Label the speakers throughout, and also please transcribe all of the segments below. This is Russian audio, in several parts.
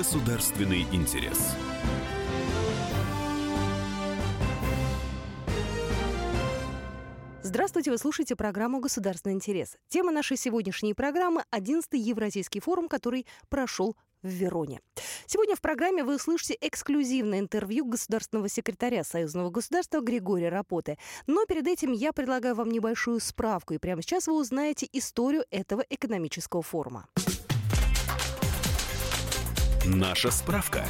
Speaker 1: государственный интерес.
Speaker 2: Здравствуйте, вы слушаете программу «Государственный интерес». Тема нашей сегодняшней программы – 11-й Евразийский форум, который прошел в Вероне. Сегодня в программе вы услышите эксклюзивное интервью государственного секретаря Союзного государства Григория Рапоты. Но перед этим я предлагаю вам небольшую справку, и прямо сейчас вы узнаете историю этого экономического форума.
Speaker 1: Наша справка.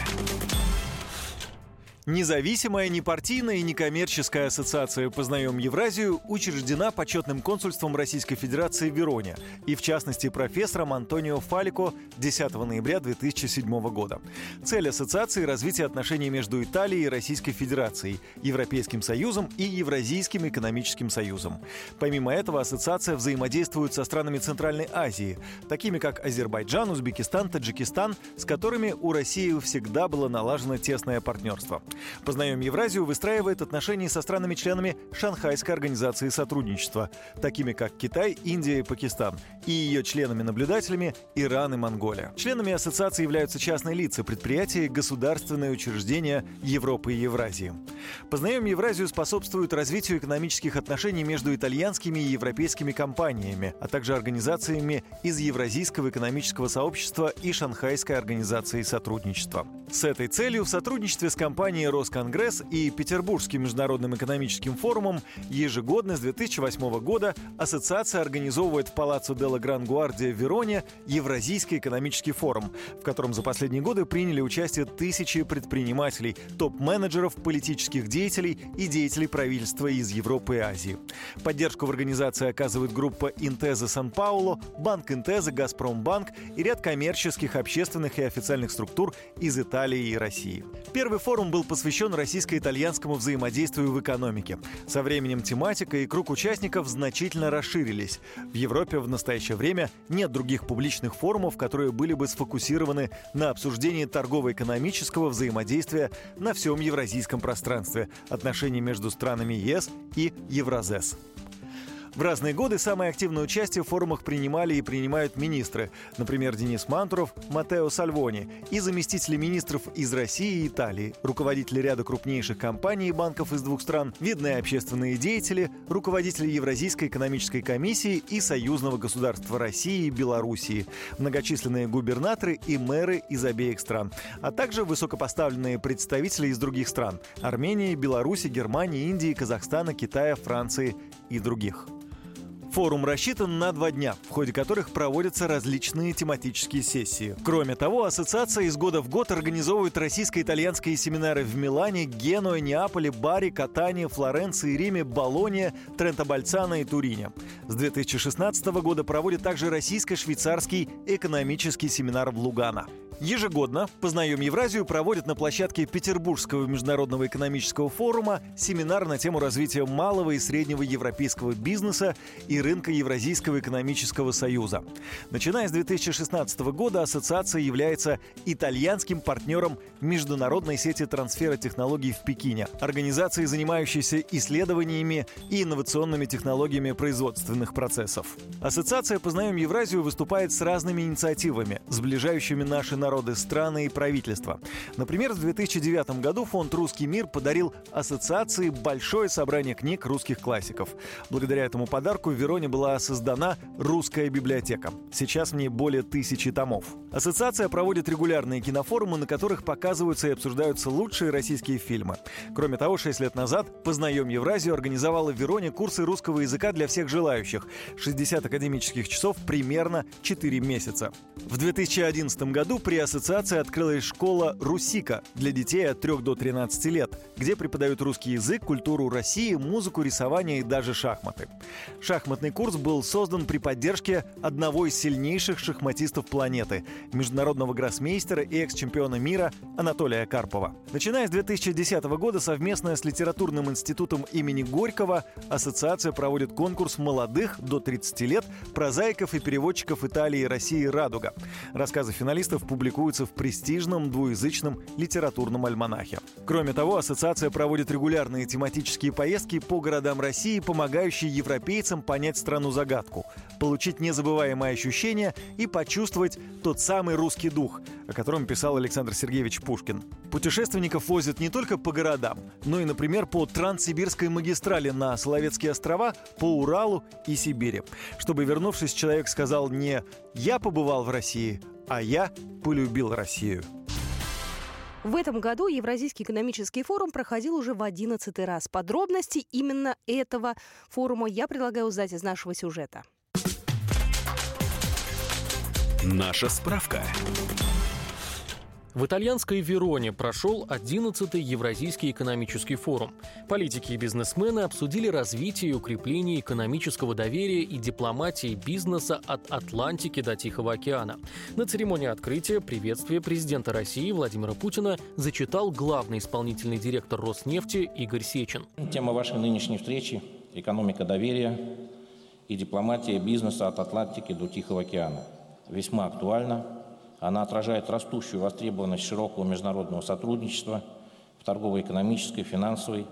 Speaker 3: Независимая, непартийная и некоммерческая ассоциация «Познаем Евразию» учреждена почетным консульством Российской Федерации в Вероне и, в частности, профессором Антонио Фалико 10 ноября 2007 года. Цель ассоциации – развитие отношений между Италией и Российской Федерацией, Европейским Союзом и Евразийским экономическим союзом. Помимо этого, ассоциация взаимодействует со странами Центральной Азии, такими как Азербайджан, Узбекистан, Таджикистан, с которыми у России всегда было налажено тесное партнерство. «Познаем Евразию» выстраивает отношения со странами-членами Шанхайской организации сотрудничества, такими как Китай, Индия и Пакистан, и ее членами-наблюдателями Иран и Монголия. Членами ассоциации являются частные лица, предприятия государственные учреждения Европы и Евразии. «Познаем Евразию» способствует развитию экономических отношений между итальянскими и европейскими компаниями, а также организациями из Евразийского экономического сообщества и Шанхайской организации сотрудничества. С этой целью в сотрудничестве с компанией «Росконгресс» и Петербургским международным экономическим форумом ежегодно с 2008 года ассоциация организовывает в Палаццо Делла Гран-Гуардия в Вероне Евразийский экономический форум, в котором за последние годы приняли участие тысячи предпринимателей, топ-менеджеров, политических деятелей и деятелей правительства из Европы и Азии. Поддержку в организации оказывает группа «Интеза Сан-Пауло», Банк «Интеза», «Газпромбанк» и ряд коммерческих, общественных и официальных структур из Италии и России. Первый форум был посвящен российско-итальянскому взаимодействию в экономике. Со временем тематика и круг участников значительно расширились. В Европе в настоящее время нет других публичных форумов, которые были бы сфокусированы на обсуждении торгово-экономического взаимодействия на всем евразийском пространстве, отношений между странами ЕС и Евразес. В разные годы самое активное участие в форумах принимали и принимают министры, например, Денис Мантуров, Матео Сальвони, и заместители министров из России и Италии, руководители ряда крупнейших компаний и банков из двух стран, видные общественные деятели, руководители Евразийской экономической комиссии и Союзного государства России и Белоруссии, многочисленные губернаторы и мэры из обеих стран, а также высокопоставленные представители из других стран – Армении, Беларуси, Германии, Индии, Казахстана, Китая, Франции и других. Форум рассчитан на два дня, в ходе которых проводятся различные тематические сессии. Кроме того, ассоциация из года в год организовывает российско-итальянские семинары в Милане, Генуе, Неаполе, Бари, Катании, Флоренции, Риме, Болоне, Тренто-Бальцано и Турине. С 2016 года проводит также российско-швейцарский экономический семинар в Лугано. Ежегодно «Познаем Евразию» проводит на площадке Петербургского международного экономического форума семинар на тему развития малого и среднего европейского бизнеса и рынка Евразийского экономического союза. Начиная с 2016 года ассоциация является итальянским партнером международной сети трансфера технологий в Пекине, организации, занимающейся исследованиями и инновационными технологиями производственных процессов. Ассоциация «Познаем Евразию» выступает с разными инициативами, сближающими наши народы народы, страны и правительства. Например, в 2009 году фонд «Русский мир» подарил ассоциации большое собрание книг русских классиков. Благодаря этому подарку в Вероне была создана «Русская библиотека». Сейчас в ней более тысячи томов. Ассоциация проводит регулярные кинофорумы, на которых показываются и обсуждаются лучшие российские фильмы. Кроме того, 6 лет назад «Познаем Евразию» организовала в Вероне курсы русского языка для всех желающих. 60 академических часов примерно 4 месяца. В 2011 году при ассоциации открылась школа «Русика» для детей от 3 до 13 лет, где преподают русский язык, культуру России, музыку, рисование и даже шахматы. Шахматный курс был создан при поддержке одного из сильнейших шахматистов планеты – международного гроссмейстера и экс-чемпиона мира Анатолия Карпова. Начиная с 2010 года совместно с Литературным институтом имени Горького ассоциация проводит конкурс молодых до 30 лет прозаиков и переводчиков Италии и России «Радуга». Рассказы финалистов публикуются в престижном двуязычном литературном альманахе. Кроме того, ассоциация проводит регулярные тематические поездки по городам России, помогающие европейцам понять страну-загадку, получить незабываемые ощущения и почувствовать тот самый русский дух, о котором писал Александр Сергеевич Пушкин. Путешественников возят не только по городам, но и, например, по Транссибирской магистрали на Соловецкие острова, по Уралу и Сибири. Чтобы, вернувшись, человек сказал не «я побывал в России», а «я полюбил Россию».
Speaker 2: В этом году Евразийский экономический форум проходил уже в одиннадцатый раз. Подробности именно этого форума я предлагаю узнать из нашего сюжета.
Speaker 1: Наша справка.
Speaker 4: В итальянской Вероне прошел 11-й Евразийский экономический форум. Политики и бизнесмены обсудили развитие и укрепление экономического доверия и дипломатии бизнеса от Атлантики до Тихого океана. На церемонии открытия приветствие президента России Владимира Путина зачитал главный исполнительный директор Роснефти Игорь Сечин.
Speaker 5: Тема вашей нынешней встречи – экономика доверия и дипломатия бизнеса от Атлантики до Тихого океана. Весьма актуальна – она отражает растущую востребованность широкого международного сотрудничества в торгово-экономической, финансовой,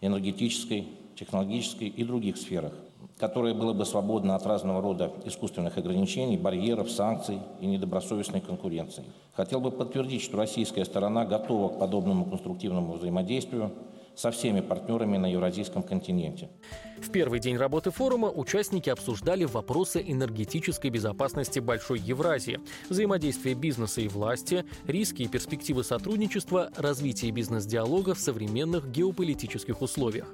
Speaker 5: энергетической, технологической и других сферах, которое было бы свободно от разного рода искусственных ограничений, барьеров, санкций и недобросовестной конкуренции. Хотел бы подтвердить, что российская сторона готова к подобному конструктивному взаимодействию со всеми партнерами на Евразийском континенте.
Speaker 4: В первый день работы форума участники обсуждали вопросы энергетической безопасности Большой Евразии, взаимодействие бизнеса и власти, риски и перспективы сотрудничества, развитие бизнес-диалога в современных геополитических условиях.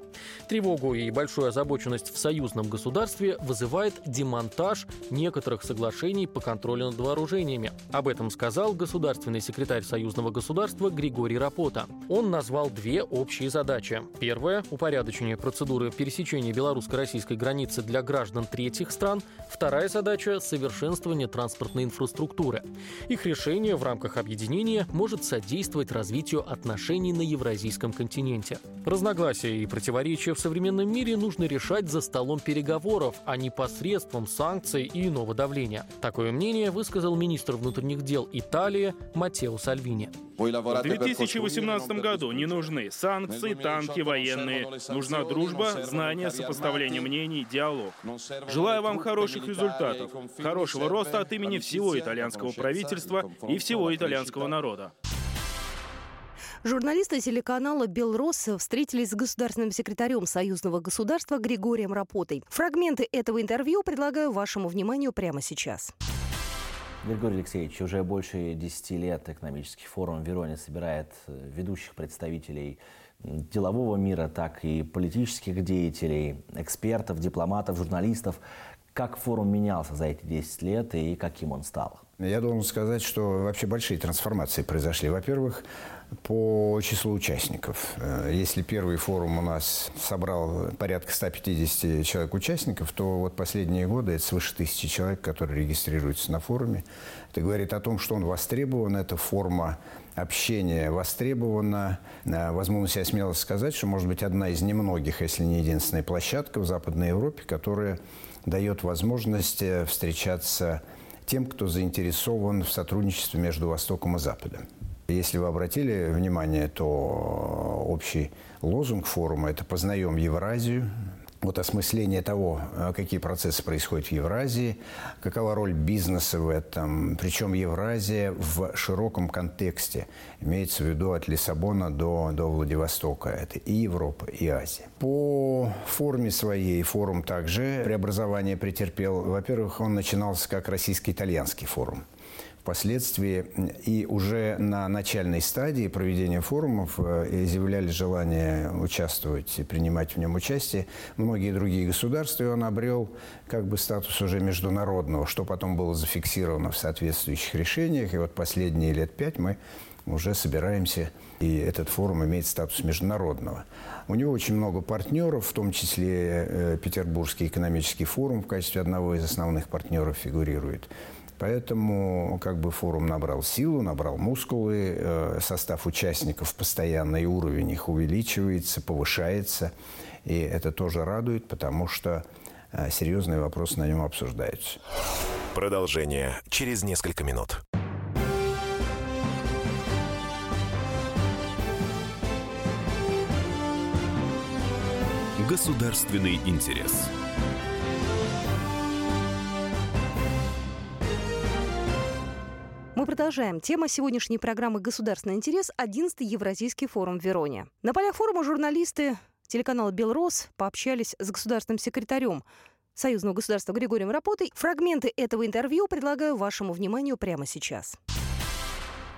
Speaker 4: Тревогу и большую озабоченность в союзном государстве вызывает демонтаж некоторых соглашений по контролю над вооружениями. Об этом сказал государственный секретарь союзного государства Григорий Рапота. Он назвал две общие задачи. Первая – упорядочение процедуры пересечения белорусско-российской границы для граждан третьих стран. Вторая задача – совершенствование транспортной инфраструктуры. Их решение в рамках объединения может содействовать развитию отношений на евразийском континенте. Разногласия и противоречия в современном мире нужно решать за столом переговоров, а не посредством санкций и иного давления. Такое мнение высказал министр внутренних дел Италии Матео Сальвини.
Speaker 6: В 2018 году не нужны санкции, танки, военные. Нужна дружба, знание, сопоставление мнений, диалог. Желаю вам хороших результатов, хорошего роста от имени всего итальянского правительства и всего итальянского народа.
Speaker 2: Журналисты телеканала «Белрос» встретились с государственным секретарем союзного государства Григорием Рапотой. Фрагменты этого интервью предлагаю вашему вниманию прямо сейчас.
Speaker 7: Григорий Алексеевич, уже больше 10 лет экономический форум в Вероне собирает э, ведущих представителей делового мира, так и политических деятелей, экспертов, дипломатов, журналистов. Как форум менялся за эти 10 лет и каким он стал?
Speaker 8: Я должен сказать, что вообще большие трансформации произошли. Во-первых, по числу участников. Э, если первый форум у нас собрал порядка 150 человек участников, то вот последние годы это свыше тысячи человек, которые регистрируются на форуме. Это говорит о том, что он востребован, эта форма общения востребована. Э, возможно, я смело сказать, что, может быть, одна из немногих, если не единственная площадка в Западной Европе, которая дает возможность э, встречаться тем, кто заинтересован в сотрудничестве между Востоком и Западом. Если вы обратили внимание, то общий лозунг форума – это «Познаем Евразию», вот осмысление того, э, какие процессы происходят в Евразии, какова роль бизнеса в этом, причем Евразия в широком контексте, имеется в виду от Лиссабона до, до Владивостока, это и Европа, и Азия. По форме своей форум также преобразование претерпел. Во-первых, он начинался как российско-итальянский форум – Впоследствии и уже на начальной стадии проведения форумов э, изъявляли желание участвовать и принимать в нем участие многие другие государства, он обрел как бы статус уже международного, что потом было зафиксировано в соответствующих решениях. И вот последние лет пять мы уже собираемся, и этот форум имеет статус международного. У него очень много партнеров, в том числе э, Петербургский экономический форум в качестве одного из основных партнеров фигурирует. Поэтому как бы форум набрал силу, набрал мускулы, э, состав участников постоянно и уровень их увеличивается, повышается. И это тоже радует, потому что э, серьезные вопросы на нем обсуждаются.
Speaker 1: Продолжение через несколько минут. Государственный интерес.
Speaker 2: Продолжаем. Тема сегодняшней программы «Государственный интерес» – 11-й Евразийский форум в Вероне. На полях форума журналисты телеканала «Белрос» пообщались с государственным секретарем Союзного государства Григорием Рапотой. Фрагменты этого интервью предлагаю вашему вниманию прямо сейчас.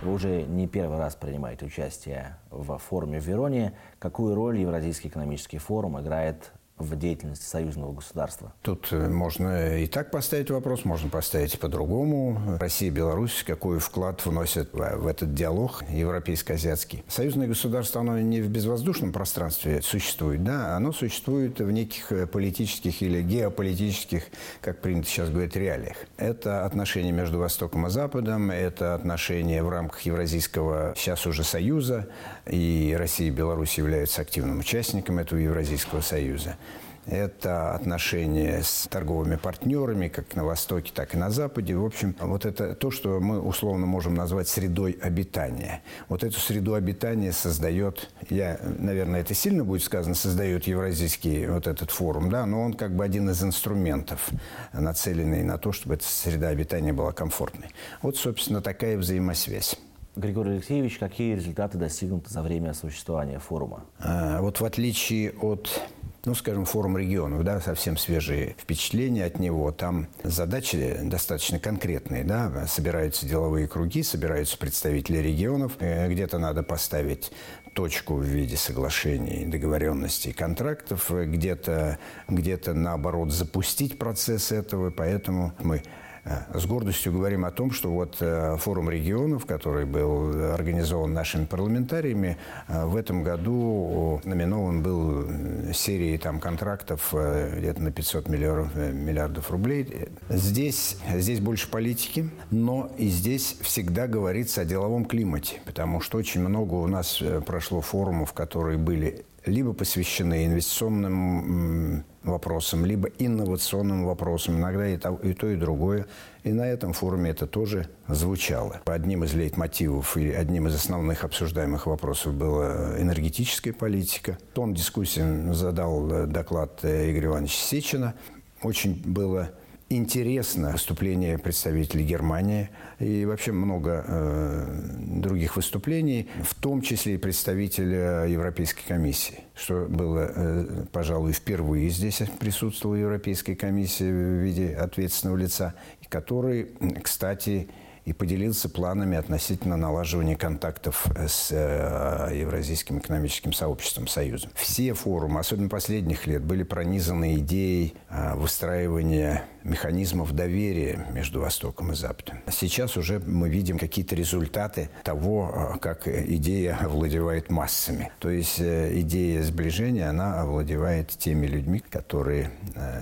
Speaker 7: Вы уже не первый раз принимаете участие в форуме в Вероне. Какую роль Евразийский экономический форум играет в деятельности союзного государства?
Speaker 8: Тут э, можно и так поставить вопрос, можно поставить по-другому. Россия и Беларусь какой вклад вносят в этот диалог европейско-азиатский? Союзное государство, оно не в безвоздушном пространстве существует, да, оно существует в неких э, политических или геополитических, как принято сейчас говорить, реалиях. Это отношения между Востоком и Западом, это отношения в рамках Евразийского сейчас уже Союза, и Россия и Беларусь являются активным участником этого Евразийского Союза это отношения с торговыми партнерами, как на Востоке, так и на Западе. В общем, вот это то, что мы условно можем назвать средой обитания. Вот эту среду обитания создает, я, наверное, это сильно будет сказано, создает Евразийский вот этот форум, да, но он как бы один из инструментов, нацеленный на то, чтобы эта среда обитания была комфортной. Вот, собственно, такая взаимосвязь.
Speaker 7: Григорий Алексеевич, какие результаты достигнуты за время существования форума?
Speaker 8: А, вот в отличие от ну, скажем, форум регионов, да, совсем свежие впечатления от него. Там задачи достаточно конкретные, да, собираются деловые круги, собираются представители регионов, э, где-то надо поставить точку в виде соглашений, договоренностей, контрактов, где-то где наоборот запустить процесс этого, поэтому мы Э, с гордостью говорим о том, что вот э, форум регионов, который был организован нашими парламентариями, э, в этом году номинован был серией там контрактов где-то на 500 миллиардов, миллиардов рублей. Здесь, здесь больше политики, но и здесь всегда говорится о деловом климате, потому что очень много у нас прошло форумов, которые были либо посвящены инвестиционным вопросам, либо инновационным вопросам, иногда и то, и то, и другое. И на этом форуме это тоже звучало. Одним из лейтмотивов и одним из основных обсуждаемых вопросов была энергетическая политика. Тон дискуссии задал доклад Игоря Ивановича Сечина. Очень было интересно выступление представителей Германии и вообще много э, других выступлений, в том числе и представителя Европейской комиссии, что было, э, пожалуй, впервые здесь присутствовала Европейская комиссия в виде ответственного лица, который, кстати, и поделился планами относительно налаживания контактов с э, Евразийским экономическим сообществом, Союзом. Все форумы, особенно последних лет, были пронизаны идеей э, выстраивания механизмов доверия между Востоком и Западом. Сейчас уже мы видим какие-то результаты того, э, как идея овладевает массами. То есть идея сближения, она овладевает теми людьми, которые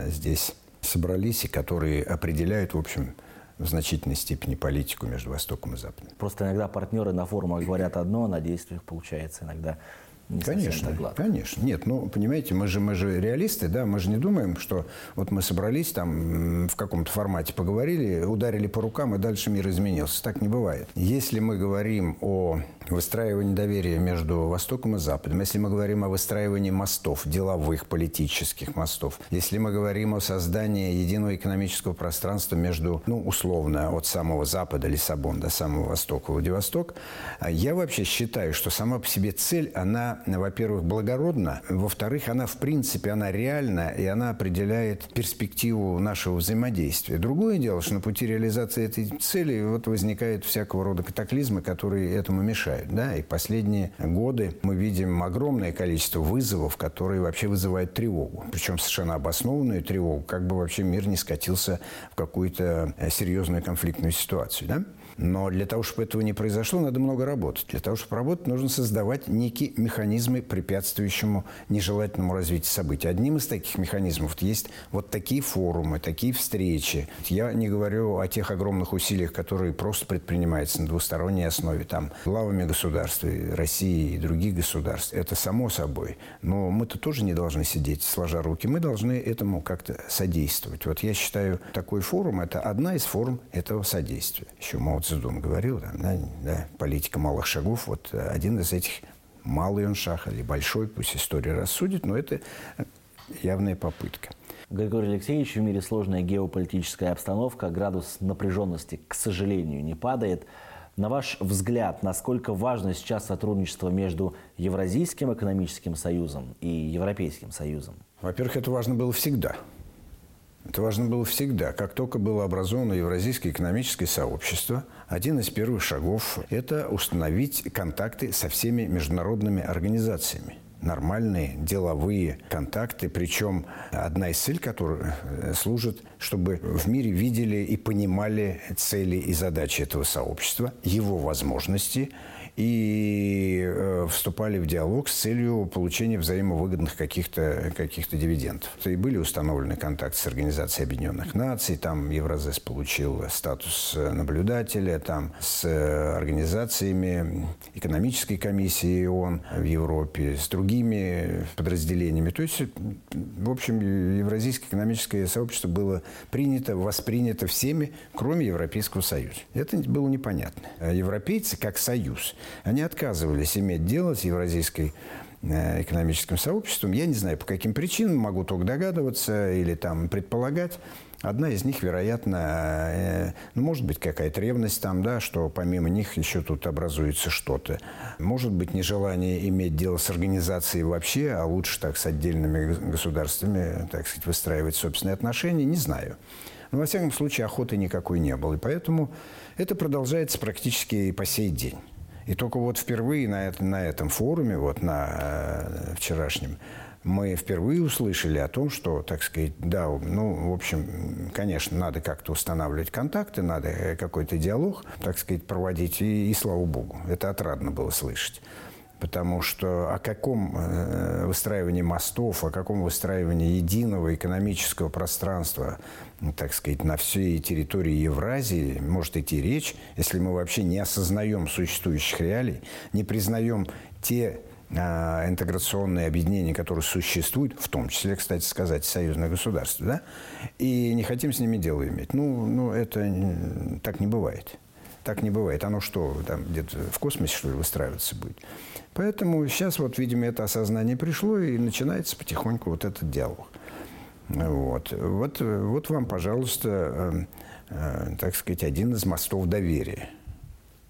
Speaker 8: здесь собрались и которые определяют, в общем, в значительной степени политику между Востоком и Западом.
Speaker 7: Просто иногда партнеры на форумах говорят одно, а на действиях получается иногда не
Speaker 8: конечно, конечно. Нет, ну, понимаете, мы же, мы же реалисты, да, мы же не думаем, что вот мы собрались там в каком-то формате, поговорили, ударили по рукам, и дальше мир изменился. Так не бывает. Если мы говорим о выстраивании доверия между Востоком и Западом, если мы говорим о выстраивании мостов, деловых, политических мостов, если мы говорим о создании единого экономического пространства между, ну, условно, от самого Запада, Лиссабон, до самого Востока, Владивосток, я вообще считаю, что сама по себе цель, она во-первых, благородна, во-вторых, она, в принципе, она реальна, и она определяет перспективу нашего взаимодействия. Другое дело, что на пути реализации этой цели вот возникают всякого рода катаклизмы, которые этому мешают. Да? И последние годы мы видим огромное количество вызовов, которые вообще вызывают тревогу. Причем совершенно обоснованную тревогу, как бы вообще мир не скатился в какую-то серьезную конфликтную ситуацию. Да? Но для того, чтобы этого не произошло, надо много работать. Для того, чтобы работать, нужно создавать некие механизмы, препятствующему нежелательному развитию событий. Одним из таких механизмов есть вот такие форумы, такие встречи. Я не говорю о тех огромных усилиях, которые просто предпринимаются на двусторонней основе, там, главами государств, России и других государств. Это само собой. Но мы-то тоже не должны сидеть сложа руки. Мы должны этому как-то содействовать. Вот я считаю, такой форум – это одна из форм этого содействия. Еще Мао Цзэдун говорил, да, да, политика малых шагов. Вот один из этих малый он шаг или большой, пусть история рассудит, но это явная попытка.
Speaker 7: Григорий Алексеевич, в мире сложная геополитическая обстановка, градус напряженности, к сожалению, не падает. На ваш взгляд, насколько важно сейчас сотрудничество между Евразийским экономическим союзом и Европейским союзом?
Speaker 8: Во-первых, это важно было всегда. Это важно было всегда. Как только было образовано Евразийское экономическое сообщество, один из первых шагов – это установить контакты со всеми международными организациями. Нормальные деловые контакты, причем одна из целей которых э, служит, чтобы в мире видели и понимали цели и задачи этого сообщества, его возможности – и э, вступали в диалог с целью получения взаимовыгодных каких-то каких дивидендов. И были установлены контакты с Организацией Объединенных Наций, там Евразес получил статус наблюдателя, там с организациями экономической комиссии ООН в Европе, с другими подразделениями. То есть, в общем, Евразийское экономическое сообщество было принято, воспринято всеми, кроме Европейского Союза. Это было непонятно. Европейцы, как союз, они отказывались иметь дело с Евразийской э, экономическим сообществом. Я не знаю, по каким причинам, могу только догадываться или там предполагать. Одна из них, вероятно, э, ну, может быть, какая-то ревность там, да, что помимо них еще тут образуется что-то. Может быть, нежелание иметь дело с организацией вообще, а лучше так с отдельными государствами, так сказать, выстраивать собственные отношения, не знаю. Но, во всяком случае, охоты никакой не было. И поэтому это продолжается практически и по сей день. И только вот впервые на, это, на этом форуме, вот на э, вчерашнем, мы впервые услышали о том, что, так сказать, да, ну, в общем, конечно, надо как-то устанавливать контакты, надо э, какой-то диалог, так сказать, проводить, и, и слава богу, это отрадно было слышать. Потому что о каком э, выстраивании мостов, о каком выстраивании единого экономического пространства так сказать, на всей территории Евразии может идти речь, если мы вообще не осознаем существующих реалий, не признаем те а, интеграционные объединения, которые существуют, в том числе, кстати сказать, союзное государство, да, и не хотим с ними дело иметь. Ну, ну это так не бывает. Так не бывает. Оно что, там где-то в космосе, что ли, выстраиваться будет? Поэтому сейчас вот, видимо, это осознание пришло, и начинается потихоньку вот этот диалог. Вот. Вот, вот вам, пожалуйста, э, э, так сказать, один из мостов доверия.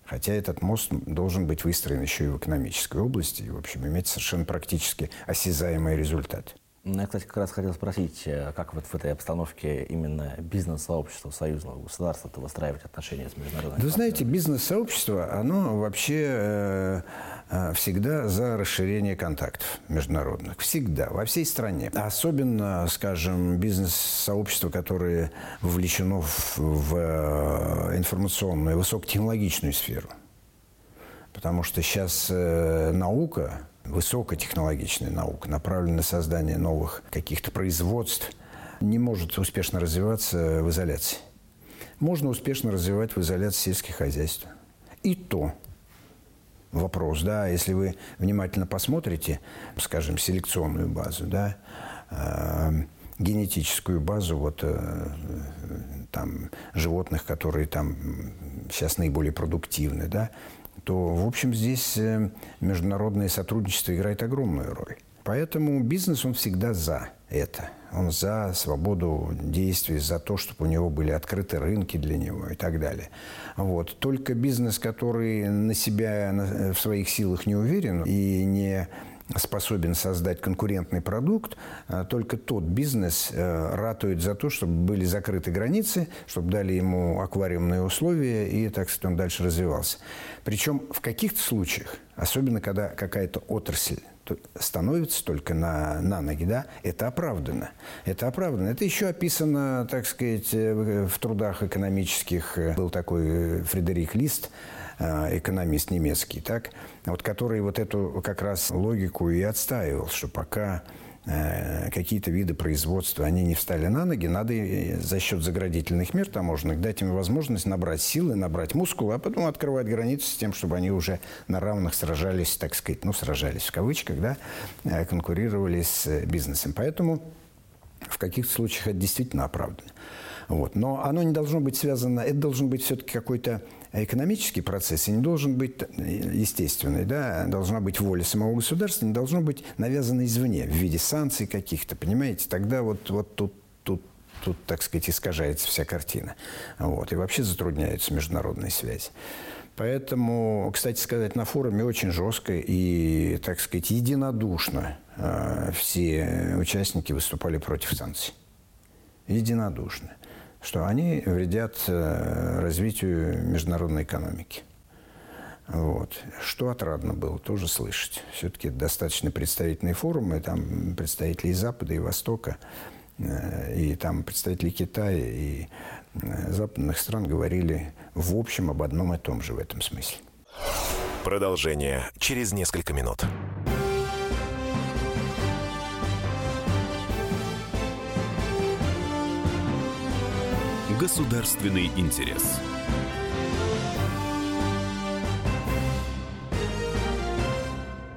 Speaker 8: Хотя этот мост должен быть выстроен еще и в экономической области, и, в общем, иметь совершенно практически осязаемый результат.
Speaker 7: Ну, я, кстати, как раз хотел спросить, э, как вот в этой обстановке именно бизнес-сообщество союзного государства-то выстраивать отношения с международными
Speaker 8: Вы знаете, бизнес-сообщество, оно вообще э, э, всегда за расширение контактов международных. Всегда, во всей стране. Особенно, скажем, бизнес-сообщество, которое вовлечено в, в э, информационную, высокотехнологичную сферу. Потому что сейчас э, наука высокотехнологичная наука, направленная на создание новых каких-то производств, не может успешно развиваться в изоляции. Можно успешно развивать в изоляции сельское хозяйство. И то вопрос, да, если вы внимательно посмотрите, скажем, селекционную базу, да, э, генетическую базу вот э, там животных, которые там сейчас наиболее продуктивны, да, то, в общем, здесь э, международное сотрудничество играет огромную роль. Поэтому бизнес, он всегда за это. Он за свободу действий, за то, чтобы у него были открыты рынки для него и так далее. Вот. Только бизнес, который на себя, в своих силах не уверен и не способен создать конкурентный продукт, а только тот бизнес э, ратует за то, чтобы были закрыты границы, чтобы дали ему аквариумные условия и, так сказать, он дальше развивался. Причем в каких-то случаях, особенно когда какая-то отрасль становится только на, на ноги, да, это оправдано. Это оправдано. Это еще описано, так сказать, э, в трудах экономических. Был такой Фредерик Лист, Э, экономист немецкий, так, вот, который вот эту как раз логику и отстаивал, что пока э, какие-то виды производства, они не встали на ноги, надо за счет заградительных мер таможенных дать им возможность набрать силы, набрать мускулы, а потом открывать границы с тем, чтобы они уже на равных сражались, так сказать, ну, сражались в кавычках, да, э, конкурировали с бизнесом. Поэтому в каких-то случаях это действительно оправдано. Вот. Но оно не должно быть связано, это должен быть все-таки какой-то экономический процесс, не должен быть естественный, да, должна быть воля самого государства, не должно быть навязано извне, в виде санкций каких-то, понимаете? Тогда вот, вот тут, тут, тут, так сказать, искажается вся картина. Вот. И вообще затрудняются международные связи. Поэтому, кстати сказать, на форуме очень жестко и, так сказать, единодушно э, все участники выступали против санкций. Единодушно что они вредят э, развитию международной экономики. Вот. Что отрадно было тоже слышать. Все-таки достаточно представительные форумы, там представители и Запада, и Востока, э, и там представители Китая, и э, западных стран говорили в общем об одном и том же в этом смысле.
Speaker 1: Продолжение через несколько минут. Государственный интерес.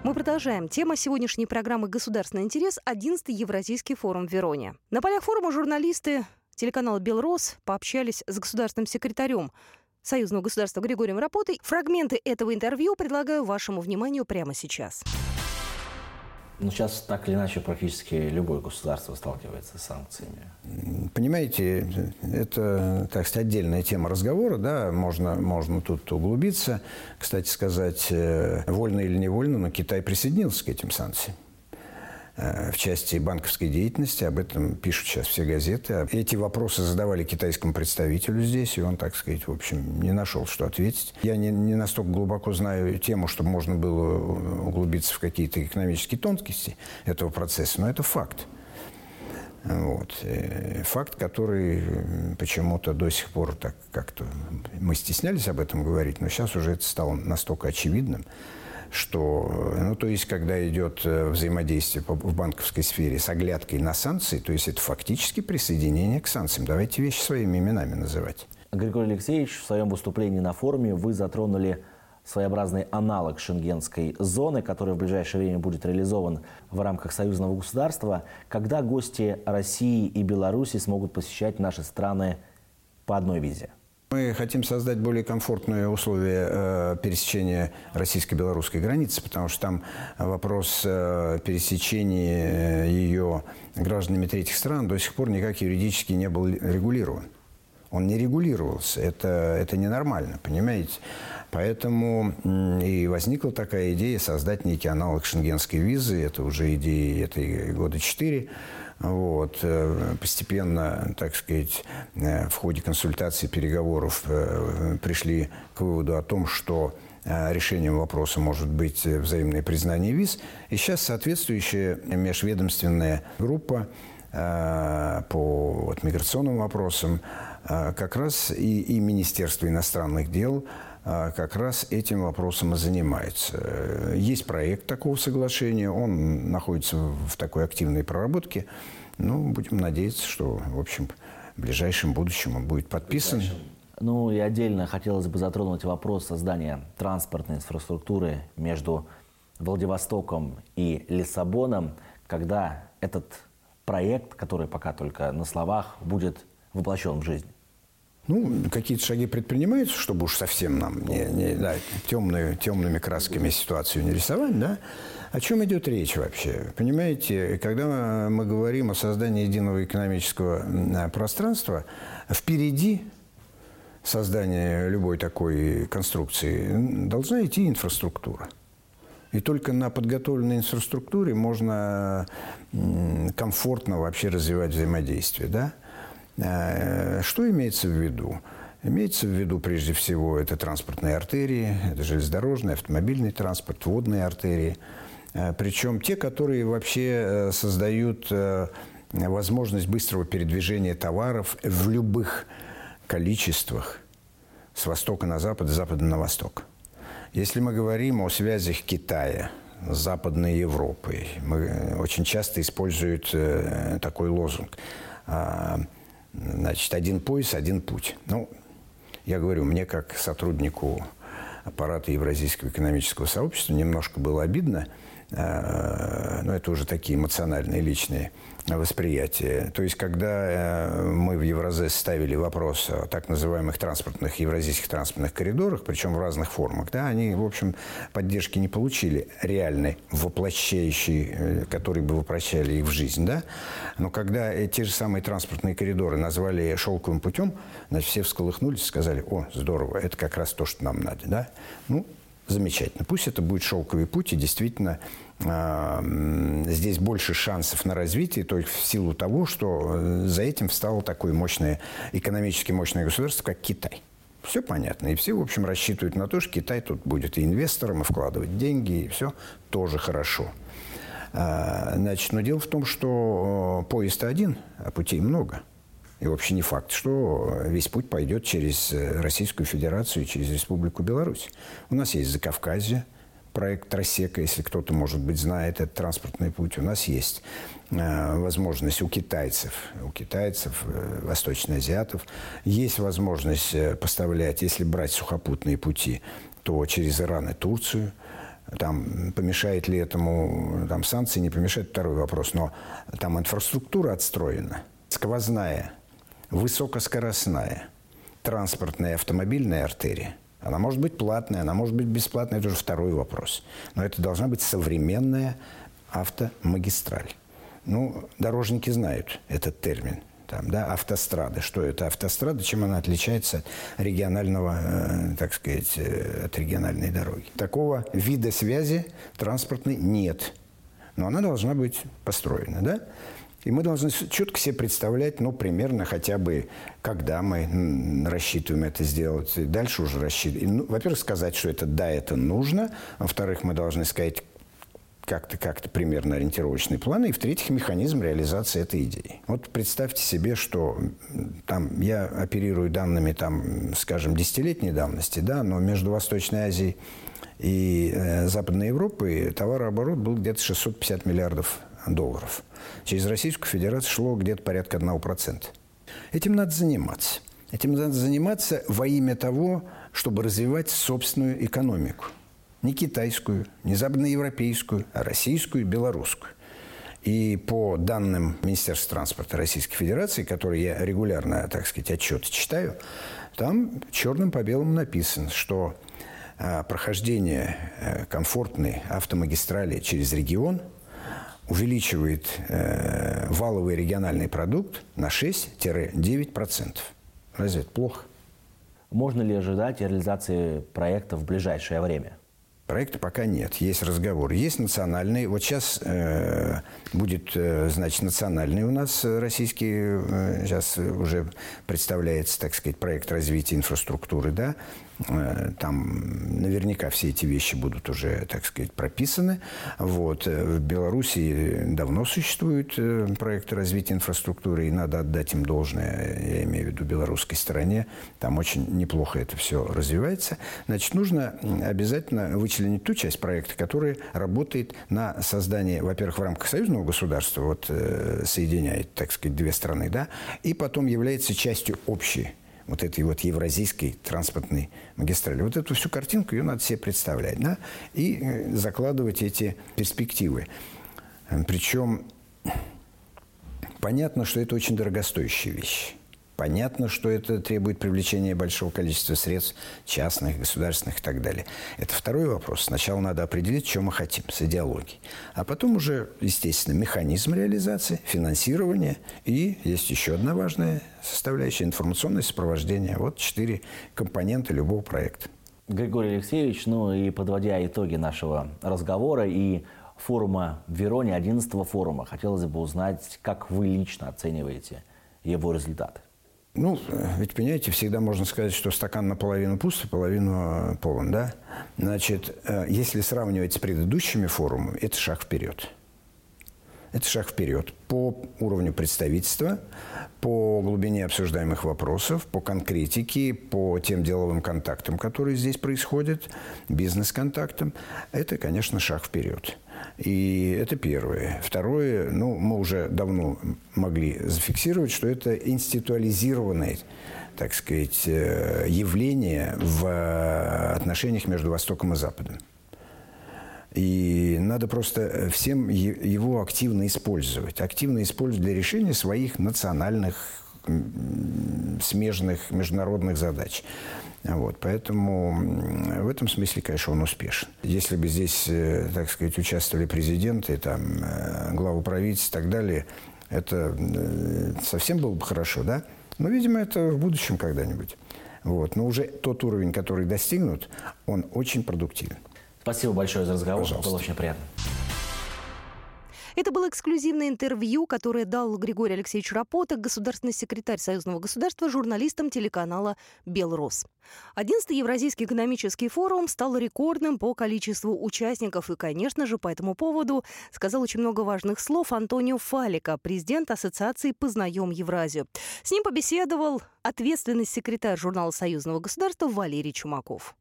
Speaker 2: Мы продолжаем. Тема сегодняшней программы «Государственный интерес» – 11-й Евразийский форум в Вероне. На полях форума журналисты телеканала «Белрос» пообщались с государственным секретарем Союзного государства Григорием Рапотой. Фрагменты этого интервью предлагаю вашему вниманию прямо сейчас.
Speaker 7: Ну, сейчас так или иначе практически любое государство сталкивается с санкциями.
Speaker 8: Понимаете, это, так сказать, отдельная тема разговора, да, можно, можно тут углубиться. Кстати сказать, э, вольно или невольно, но Китай присоединился к этим санкциям. Э, в части банковской деятельности. Об этом пишут сейчас все газеты. Эти вопросы задавали китайскому представителю здесь, и он, так сказать, в общем, не нашел, что ответить. Я не, не настолько глубоко знаю тему, чтобы можно было углубиться в какие-то экономические тонкости этого процесса, но это факт. Вот. Э, факт, который почему-то до сих пор так как-то мы стеснялись об этом говорить, но сейчас уже это стало настолько очевидным что, ну, то есть, когда идет э, взаимодействие в банковской сфере с оглядкой на санкции, то есть это фактически присоединение к санкциям. Давайте вещи своими именами называть.
Speaker 7: Григорий Алексеевич, в своем выступлении на форуме вы затронули своеобразный аналог шенгенской зоны, который в ближайшее время будет реализован в рамках союзного государства, когда гости России и Беларуси смогут посещать наши страны по одной визе.
Speaker 8: Мы хотим создать более комфортные условия э, пересечения российско-белорусской границы, потому что там вопрос э, пересечения э, ее гражданами третьих стран до сих пор никак юридически не был регулирован. Он не регулировался. Это, это ненормально, понимаете? Поэтому и возникла такая идея создать некий аналог шенгенской визы. Это уже идея этой года четыре. Вот. Э, постепенно, так сказать, э, в ходе консультаций, переговоров э, пришли к выводу о том, что решением вопроса может быть взаимное признание виз. И сейчас соответствующая межведомственная группа по вот, миграционным вопросам как раз и, и Министерство иностранных дел как раз этим вопросом и занимается. Есть проект такого соглашения, он находится в такой активной проработке. Ну, будем надеяться, что, в общем, в ближайшем будущем он будет подписан.
Speaker 7: Ну и отдельно хотелось бы затронуть вопрос создания транспортной инфраструктуры между Владивостоком и Лиссабоном, когда этот проект, который пока только на словах, будет воплощен в жизнь.
Speaker 8: Ну, какие-то шаги предпринимаются, чтобы уж совсем нам не, не да, темную, темными красками ситуацию не рисовать, да? О чем идет речь вообще? Понимаете, когда мы говорим о создании единого экономического пространства, впереди создания любой такой конструкции должна идти инфраструктура. И только на подготовленной инфраструктуре можно комфортно вообще развивать взаимодействие. Да? Э, что имеется в виду? Имеется в виду прежде всего это транспортные артерии, это железнодорожный, автомобильный транспорт, водные артерии. Э, Причем те, которые вообще э, создают возможность быстрого передвижения товаров в любых количествах с востока на запад, с запада на восток. Если мы говорим о связях Китая с Западной Европой, мы очень часто используют такой лозунг. Значит, один пояс, один путь. Ну, я говорю, мне как сотруднику аппарата Евразийского экономического сообщества немножко было обидно, а, но это уже такие эмоциональные, личные восприятие. То есть, когда э, мы в Евразес ставили вопрос о так называемых транспортных, евразийских транспортных коридорах, причем в разных формах, да, они, в общем, поддержки не получили реальной, воплощающей, э, которые бы воплощали их в жизнь, да. Но когда те же самые транспортные коридоры назвали шелковым путем, значит, все всколыхнулись и сказали, о, здорово, это как раз то, что нам надо, да. Ну, замечательно. Пусть это будет шелковый путь, и действительно здесь больше шансов на развитие только в силу того, что э, за этим встало такое мощное, экономически мощное государство, как Китай. Все понятно. И все, в общем, рассчитывают на то, что Китай тут будет и инвестором, и вкладывать деньги, и все тоже хорошо. А, значит, но дело в том, что э, поезд один, а путей много. И вообще не факт, что весь путь пойдет через э, Российскую Федерацию через Республику Беларусь. У нас есть Закавказье, проект Тросека, если кто-то, может быть, знает этот транспортный путь. У нас есть э, возможность у китайцев, у китайцев, э, восточноазиатов, есть возможность э, поставлять, если брать сухопутные пути, то через Иран и Турцию. Там помешает ли этому, там санкции не помешают, второй вопрос. Но там инфраструктура отстроена, сквозная, высокоскоростная, транспортная автомобильная артерия – она может быть платная, она может быть бесплатная, это уже второй вопрос. Но это должна быть современная автомагистраль. Ну, дорожники знают этот термин. Там, да, автострада. Что это автострада? Чем она отличается от регионального, э, так сказать, э, от региональной дороги? Такого вида связи транспортной нет. Но она должна быть построена, да? И мы должны четко себе представлять, ну, примерно хотя бы, когда мы рассчитываем это сделать. И дальше уже рассчитывать. Ну, во-первых, сказать, что это да, это нужно. Во-вторых, мы должны сказать как-то как-то примерно ориентировочные планы. И в-третьих, механизм реализации этой идеи. Вот представьте себе, что там я оперирую данными, там, скажем, десятилетней давности, да, но между Восточной Азией и э, Западной Европой товарооборот был где-то 650 миллиардов долларов. Через Российскую Федерацию шло где-то порядка 1%. Этим надо заниматься. Этим надо заниматься во имя того, чтобы развивать собственную экономику. Не китайскую, не западноевропейскую, а российскую и белорусскую. И по данным Министерства транспорта Российской Федерации, которые я регулярно, так сказать, отчеты читаю, там черным по белому написано, что а, прохождение э, комфортной автомагистрали через регион – увеличивает э, валовый региональный продукт на 6-9%. Разве это плохо?
Speaker 7: Можно ли ожидать реализации проекта в ближайшее время?
Speaker 8: Проекта пока нет, есть разговор. Есть национальный. Вот сейчас э, будет, э, значит, национальный у нас российский, э, сейчас уже представляется, так сказать, проект развития инфраструктуры, да, там наверняка все эти вещи будут уже, так сказать, прописаны. Вот. Э, в Беларуси давно существуют э, проекты развития инфраструктуры, и надо отдать им должное, я имею в виду белорусской стороне. Там очень неплохо это все развивается. Значит, нужно обязательно вычленить ту часть проекта, которая работает на создание, во-первых, в рамках союзного государства, вот соединяет, так сказать, две страны, да, и потом является частью общей вот этой вот евразийской транспортной магистрали. Вот эту всю картинку, ее надо себе представлять, да, и э, закладывать эти перспективы. Причем понятно, что это очень дорогостоящая вещь. Понятно, что это требует привлечения большого количества средств, частных, государственных и так далее. Это второй вопрос. Сначала надо определить, что мы хотим с идеологией. А потом уже, естественно, механизм реализации, финансирование. И есть еще одна важная составляющая – информационное сопровождение. Вот четыре компонента любого проекта.
Speaker 7: Григорий Алексеевич, ну и подводя итоги нашего разговора и форума в Вероне, 11 форума, хотелось бы узнать, как вы лично оцениваете его результаты.
Speaker 8: Ну, ведь, понимаете, всегда можно сказать, что стакан наполовину пуст, наполовину полон, да? Значит, э, если сравнивать с предыдущими форумами, это шаг вперед. Это шаг вперед по уровню представительства, по глубине обсуждаемых вопросов, по конкретике, по тем деловым контактам, которые здесь происходят, бизнес-контактам. Это, конечно, шаг вперед. И это первое. Второе, ну, мы уже давно могли зафиксировать, что это институализированное, так сказать, э, явление в отношениях между Востоком и Западом. И надо просто всем его активно использовать. Активно использовать для решения своих национальных смежных международных задач. Вот, поэтому в этом смысле, конечно, он успешен. Если бы здесь, э, так сказать, участвовали президенты, там, э, главы правительств и так далее, это э, совсем было бы хорошо, да? Но, видимо, это в будущем когда-нибудь. Вот. Но уже тот уровень, который достигнут, он очень продуктивен.
Speaker 7: Спасибо большое за разговор. Пожалуйста. Было очень приятно.
Speaker 2: Это было эксклюзивное интервью, которое дал Григорий Алексеевич Рапота, государственный секретарь Союзного государства, журналистам телеканала «Белрос». 11-й Евразийский экономический форум стал рекордным по количеству участников. И, конечно же, по этому поводу сказал очень много важных слов Антонио Фалика, президент Ассоциации «Познаем Евразию». С ним побеседовал ответственный секретарь журнала Союзного государства Валерий Чумаков.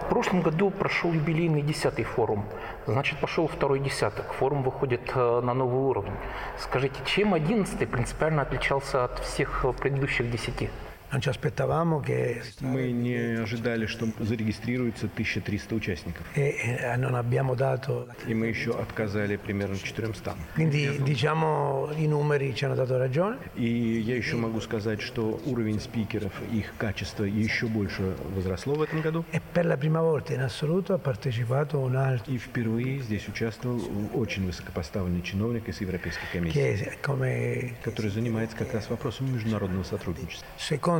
Speaker 9: В прошлом году прошел юбилейный десятый форум. Значит, пошел второй десяток. Форум выходит э, на новый уровень. Скажите, чем одиннадцатый принципиально отличался от всех предыдущих десяти?
Speaker 10: Мы не ожидали, что зарегистрируется 1300 участников.
Speaker 9: E,
Speaker 10: e И мы еще отказали примерно 400. И я еще могу сказать, что уровень спикеров, их качество еще больше возросло в этом году.
Speaker 9: E
Speaker 10: И впервые здесь участвовал очень высокопоставленный чиновник из Европейской комиссии, который занимается как раз вопросом международного сотрудничества.
Speaker 9: Secondo,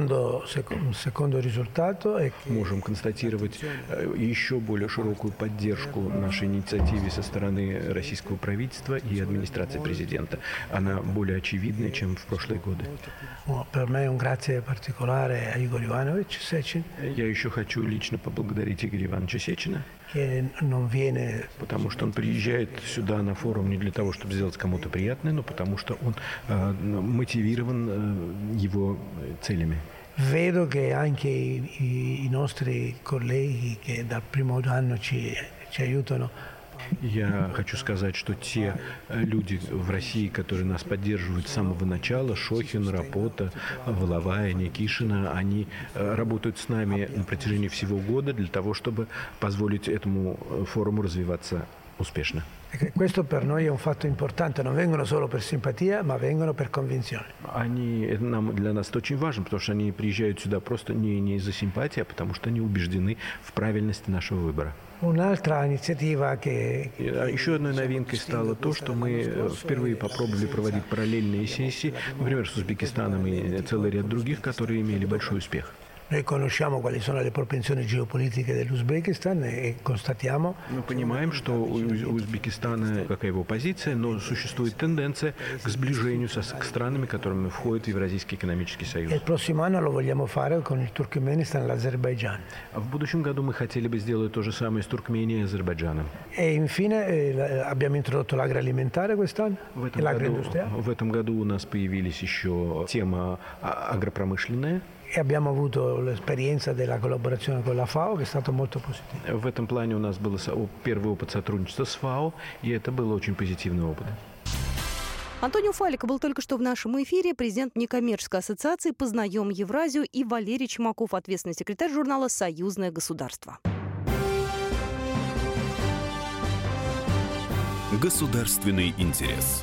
Speaker 10: Можем констатировать э, еще более широкую поддержку нашей инициативе со стороны российского правительства и администрации президента. Она более очевидная, чем в прошлые годы. Я еще хочу лично поблагодарить Игоря Ивановича Сечина, потому что он приезжает сюда на форум не для того, чтобы сделать кому-то приятное, но потому что он э, мотивирован э, его целями.
Speaker 9: Vedo che anche i, i nostri colleghi che dal primo anno ci, ci aiutano
Speaker 10: я хочу сказать, что те э, люди в России, которые нас поддерживают с самого начала, Шохин, Рапота, Воловая, Никишина, они э, работают с нами на протяжении всего года для того, чтобы позволить этому э, форуму развиваться успешно.
Speaker 9: Questo per noi è un fatto importante, non vengono solo per simpatia, ma vengono per convinzione.
Speaker 10: Они, это нам, для нас это очень важно, потому что они приезжают сюда просто не, не из-за симпатии, а потому что они убеждены в правильности нашего выбора.
Speaker 9: Che...
Speaker 10: Еще одной новинкой стало то, что мы э, впервые попробовали проводить параллельные сессии, например, с Узбекистаном и целый ряд других, которые имели большой успех.
Speaker 9: Noi conosciamo quali sono le propensioni geopolitiche dell'Узбекистан и constatiamo...
Speaker 10: Мы понимаем, что у Узбекистана какая его позиция, но существует тенденция к сближению со, к странами, которыми входит Евразийский экономический союз.
Speaker 9: Il prossimo anno lo vogliamo fare con il Turkmenistan e l'Azerbaijan.
Speaker 10: А в будущем году мы хотели бы сделать то же самое с Туркменией и Азербайджаном.
Speaker 9: E infine eh, abbiamo introdotto l'agroalimentare quest'anno
Speaker 10: в этом, году, в этом году у нас появились еще тема агропромышленная.
Speaker 9: E abbiamo avuto l'esperienza della collaborazione con la FAO che è stato molto positivo.
Speaker 10: В этом плане у нас был первый опыт сотрудничества с ФАО, и это был очень позитивный опыт.
Speaker 2: Антонио Фалика был только что в нашем эфире, президент некоммерческой ассоциации «Познаем Евразию» и Валерий Чумаков, ответственный секретарь журнала «Союзное государство».
Speaker 1: Государственный интерес.